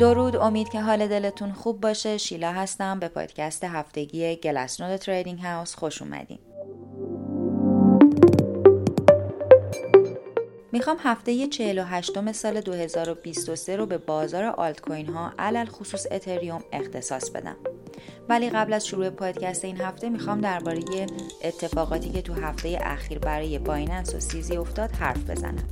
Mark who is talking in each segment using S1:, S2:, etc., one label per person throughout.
S1: درود امید که حال دلتون خوب باشه. شیلا هستم به پادکست هفتگی Glassnode Trading House خوش اومدین. می‌خوام هفته 48 سال 2023 رو به بازار آلت کوین ها علی الخصوص اتریوم اختصاص بدم. ولی قبل از شروع پادکست این هفته می‌خوام درباره اتفاقاتی که تو هفته اخیر برای Binance و CZ افتاد حرف بزنم.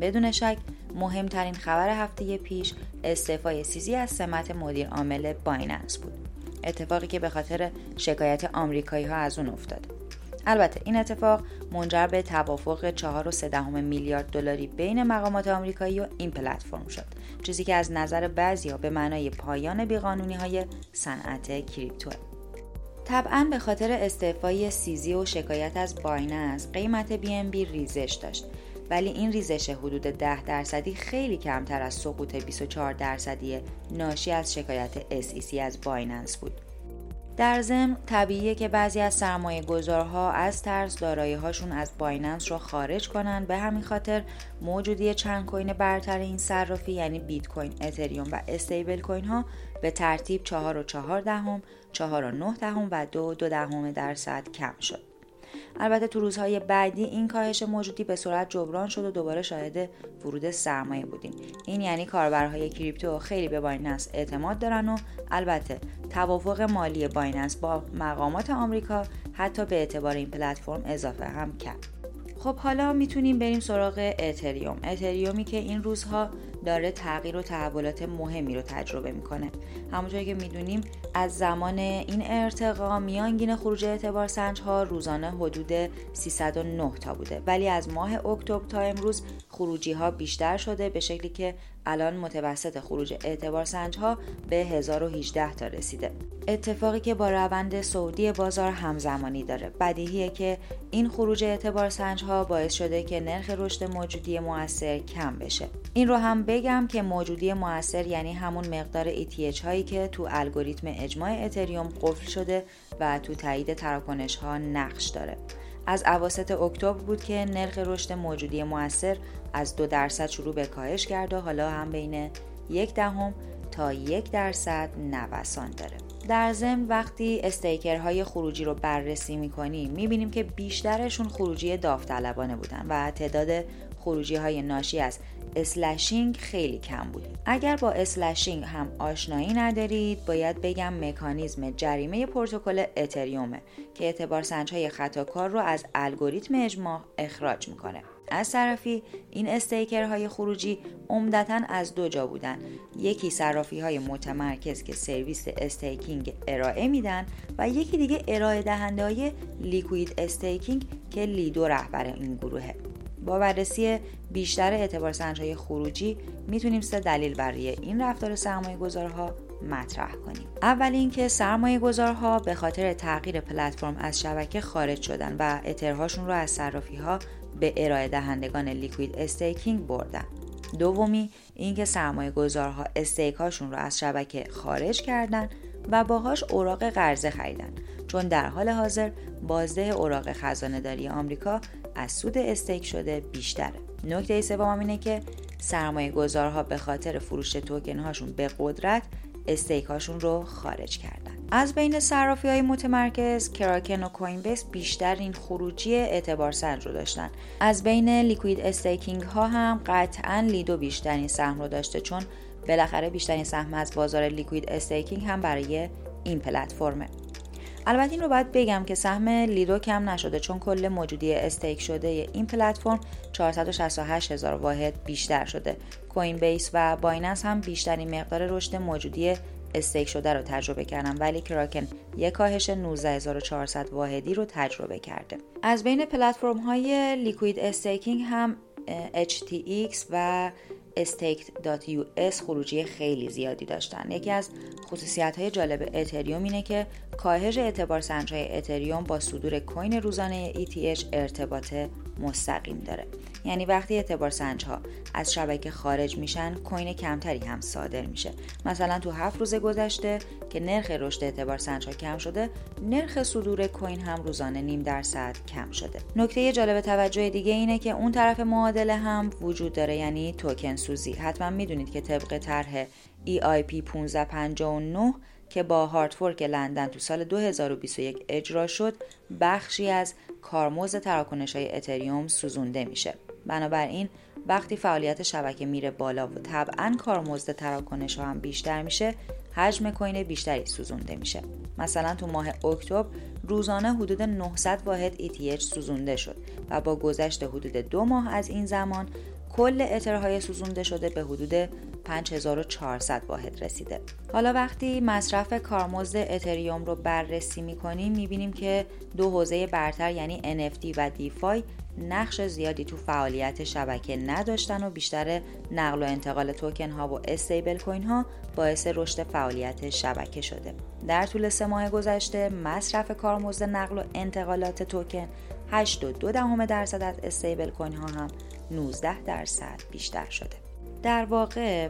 S1: بدون شک مهمترین خبر هفته پیش استعفای CZ از سمت مدیر عامل Binance بود. اتفاقی که به خاطر شکایت آمریکایی ها از اون افتاد. البته این اتفاق منجر به توافق 4.3 میلیارد دلاری بین مقامات آمریکایی و این پلتفرم شد چیزی که از نظر بعضیا به معنای پایان بیقانونی های صنعت crypto. طبعا به خاطر استعفای CZ و شکایت از Binance قیمت BNB ریزش داشت. ولی این ریزش حدود 10 درصدی خیلی کمتر از سقوط 24 درصدی ناشی از شکایت SEC از Binance بود. در ضمن طبیعیه که بعضی از سرمایه گذارها از ترس دارایی هاشون از Binance رو خارج کنن به همین خاطر موجودی چند کوین برتر این صرافی یعنی بیت کوین، اتریوم و stablecoin ها به ترتیب 4 و 4 دهم، 4 و 9 دهم و 2 دو دهم درصد کم شد. البته تو روزهای بعدی این کاهش موجودی به سرعت جبران شد و دوباره شاهد ورود سرمایه بودیم. این یعنی کاربرهای کریپتو خیلی به بایننس اعتماد دارن و البته توافق مالی بایننس با مقامات آمریکا حتی به اعتبار این پلتفرم اضافه هم کرد. خب حالا می‌تونیم بریم سراغ اتریوم. اتریومی که این روزها داره تغییر و تحولات مهمی رو تجربه می‌کنه. همونطوری که می‌دونیم از زمان این ارتقا میانگین خروج اعتبار سنج ها روزانه حدود 309 تا بوده. ولی از ماه اکتبر تا امروز خروجی ها بیشتر شده به شکلی که الان متوسط خروج اعتبار سنج ها به 1018 تا رسیده. اتفاقی که با روند سعودی بازار همزمانی داره. بدیهیه که این خروج اعتبار سنج ها باعث شده که نرخ رشد موجودی موثر کم بشه. این رو هم بگم که موجودی موثر یعنی همون مقدار ETH هایی که تو الگوریتم اجماع اتریوم قفل شده و تو تایید تراکنش ها نقش داره. از اواسط اکتبر بود که نرخ رشد موجودی موثر از دو درصد شروع به کاهش کرد و حالا هم بین یک دهم تا یک درصد نوسان داره. در ضمن وقتی staker های خروجی رو بررسی می‌کنیم می‌بینیم که بیشترشون خروجی داوطلبانه بودن و تعداد خروجی های ناشی از slashing خیلی کم بود. اگر با slashing هم آشنایی ندارید باید بگم مکانیزم جریمه پروتکل اتریومه که اعتبار سنج های خطاکار رو از الگوریتم اجماع اخراج می‌کنه. از طرفی این staker های خروجی عمدتا از دو جا بودن. یکی صرافی های متمرکز که سرویس staking ارائه میدن و یکی دیگه ارائه دهنده های liquid staking که Lido رهبر این گروهه. با بررسی بیشتر اعتبار سنجهای خروجی می‌تونیم سه دلیل برای این رفتار سرمایه گذارها مطرح کنیم. اول اینکه سرمایه گذارها به خاطر تغییر پلتفرم از شبکه خارج شدن و اترهاشون رو از صرافی ها به ارائه دهندگان لیکوید استیکینگ بردن. دومی اینکه سرمایه گذارها استیک هاشون رو از شبکه خارج کردن و باهاش اوراق قرضه خریدن چون در حال حاضر بازده اوراق خزانه داری آمریکا از سود استیک شده بیشتره نکته سوم اینه که سرمایه گذارها به خاطر فروش توکن هاشون به ندرت stake هاشون رو خارج کردن. از بین صرافی های متمرکز Kraken و Coinbase بیشتر این خروجی اعتبار سنج رو داشتن. از بین liquid staking ها هم قطعا Lido بیشترین سهم رو داشته چون بالاخره بیشترین سهم از بازار liquid staking هم برای این پلتفرمه. البته این رو باید بگم که سهم Lido کم نشده چون کل موجودی stake شده این پلتفرم 468 هزار واحد بیشتر شده. Coinbase و Binance هم بیشترین مقدار رشد موجودی stake شده رو تجربه کردن ولی Kraken یک کاهش 19400 واحدی رو تجربه کرده. از بین پلتفرم های liquid staking هم HTX و stake.us خروجی خیلی زیادی داشتن. یکی از خصوصیت های جالب اتریوم اینه که کاهش اعتبار سنجهای اتریوم با صدور کوین روزانه ETH ارتباط مستقیم داره. یعنی وقتی اعتبار سنج ها از شبکه خارج میشن کوین کمتری هم صادر میشه. مثلا تو هفت روز گذشته که نرخ رشد اعتبار سنج ها کم شده نرخ صدور کوین هم روزانه نیم درصد کم شده. نکته جالب توجه دیگه اینه که اون طرف معادله هم وجود داره یعنی توکن سوزی. حتما می‌دونید که طبق طرح EIP 1559 که با هارتفورک لندن تو سال 2021 اجرا شد بخشی از کارمزد تراکنش های اتریوم سوزونده میشه. بنابراین وقتی فعالیت شبکه میره بالا و طبعا کارمزد تراکنش ها هم بیشتر میشه حجم کوین بیشتری سوزونده میشه. مثلا تو ماه اکتبر روزانه حدود 900 واحد ETH سوزونده شد و با گذشت حدود دو ماه از این زمان کل اترهای سوزونده شده به حدود 5400 واحد رسیده. حالا وقتی مصرف کارمزد اتریوم رو بررسی می‌کنیم می‌بینیم که دو حوزه برتر یعنی NFT و دیفای نقش زیادی تو فعالیت شبکه نداشتن و بیشتر نقل و انتقال توکن ها و استیبل کوین ها باعث رشد فعالیت شبکه شده. در طول سه ماه گذشته مصرف کارمزد نقل و انتقالات توکن 8.2 درصد از استیبل کوین ها هم 19 درصد بیشتر شده. در واقع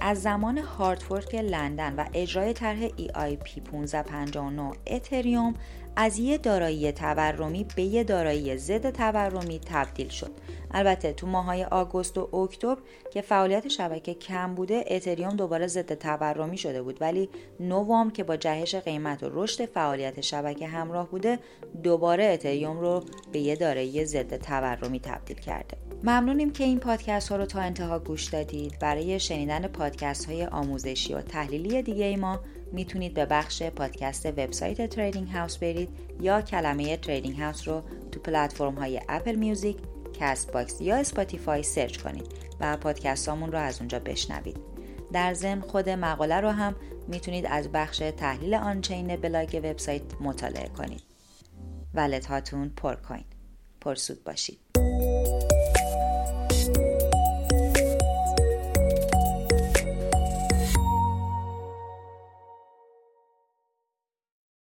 S1: از زمان هارتفورک لندن و اجرای طرح EIP 1559 اتریوم از یه دارایی تورمی به یه دارایی ضد تورمی تبدیل شد. البته تو ماهای آگوست و اکتبر که فعالیت شبکه کم بوده اتریوم دوباره ضد تورمی شده بود. ولی نوام که با جهش قیمت و رشد فعالیت شبکه همراه بوده دوباره اتریوم رو به یه دارایی ضد تورمی تبدیل کرده. ممنونیم که این پادکست ها رو تا انتها گوش دادید. برای شنیدن پادکست های آموزشی و تحلیلی دیگه ای ما می‌تونید به بخش پادکست وبسایت Trading House برید یا کلمه Trading House رو تو پلتفرم های Apple Music، Castbox یا Spotify search کنید و پادکست هامون رو از اونجا بشنوید. در ضمن خود مقاله رو هم می‌تونید از بخش تحلیل on-chain blog وبسایت مطالعه کنید. wallet هاتون پر کوین. پرسود باشید.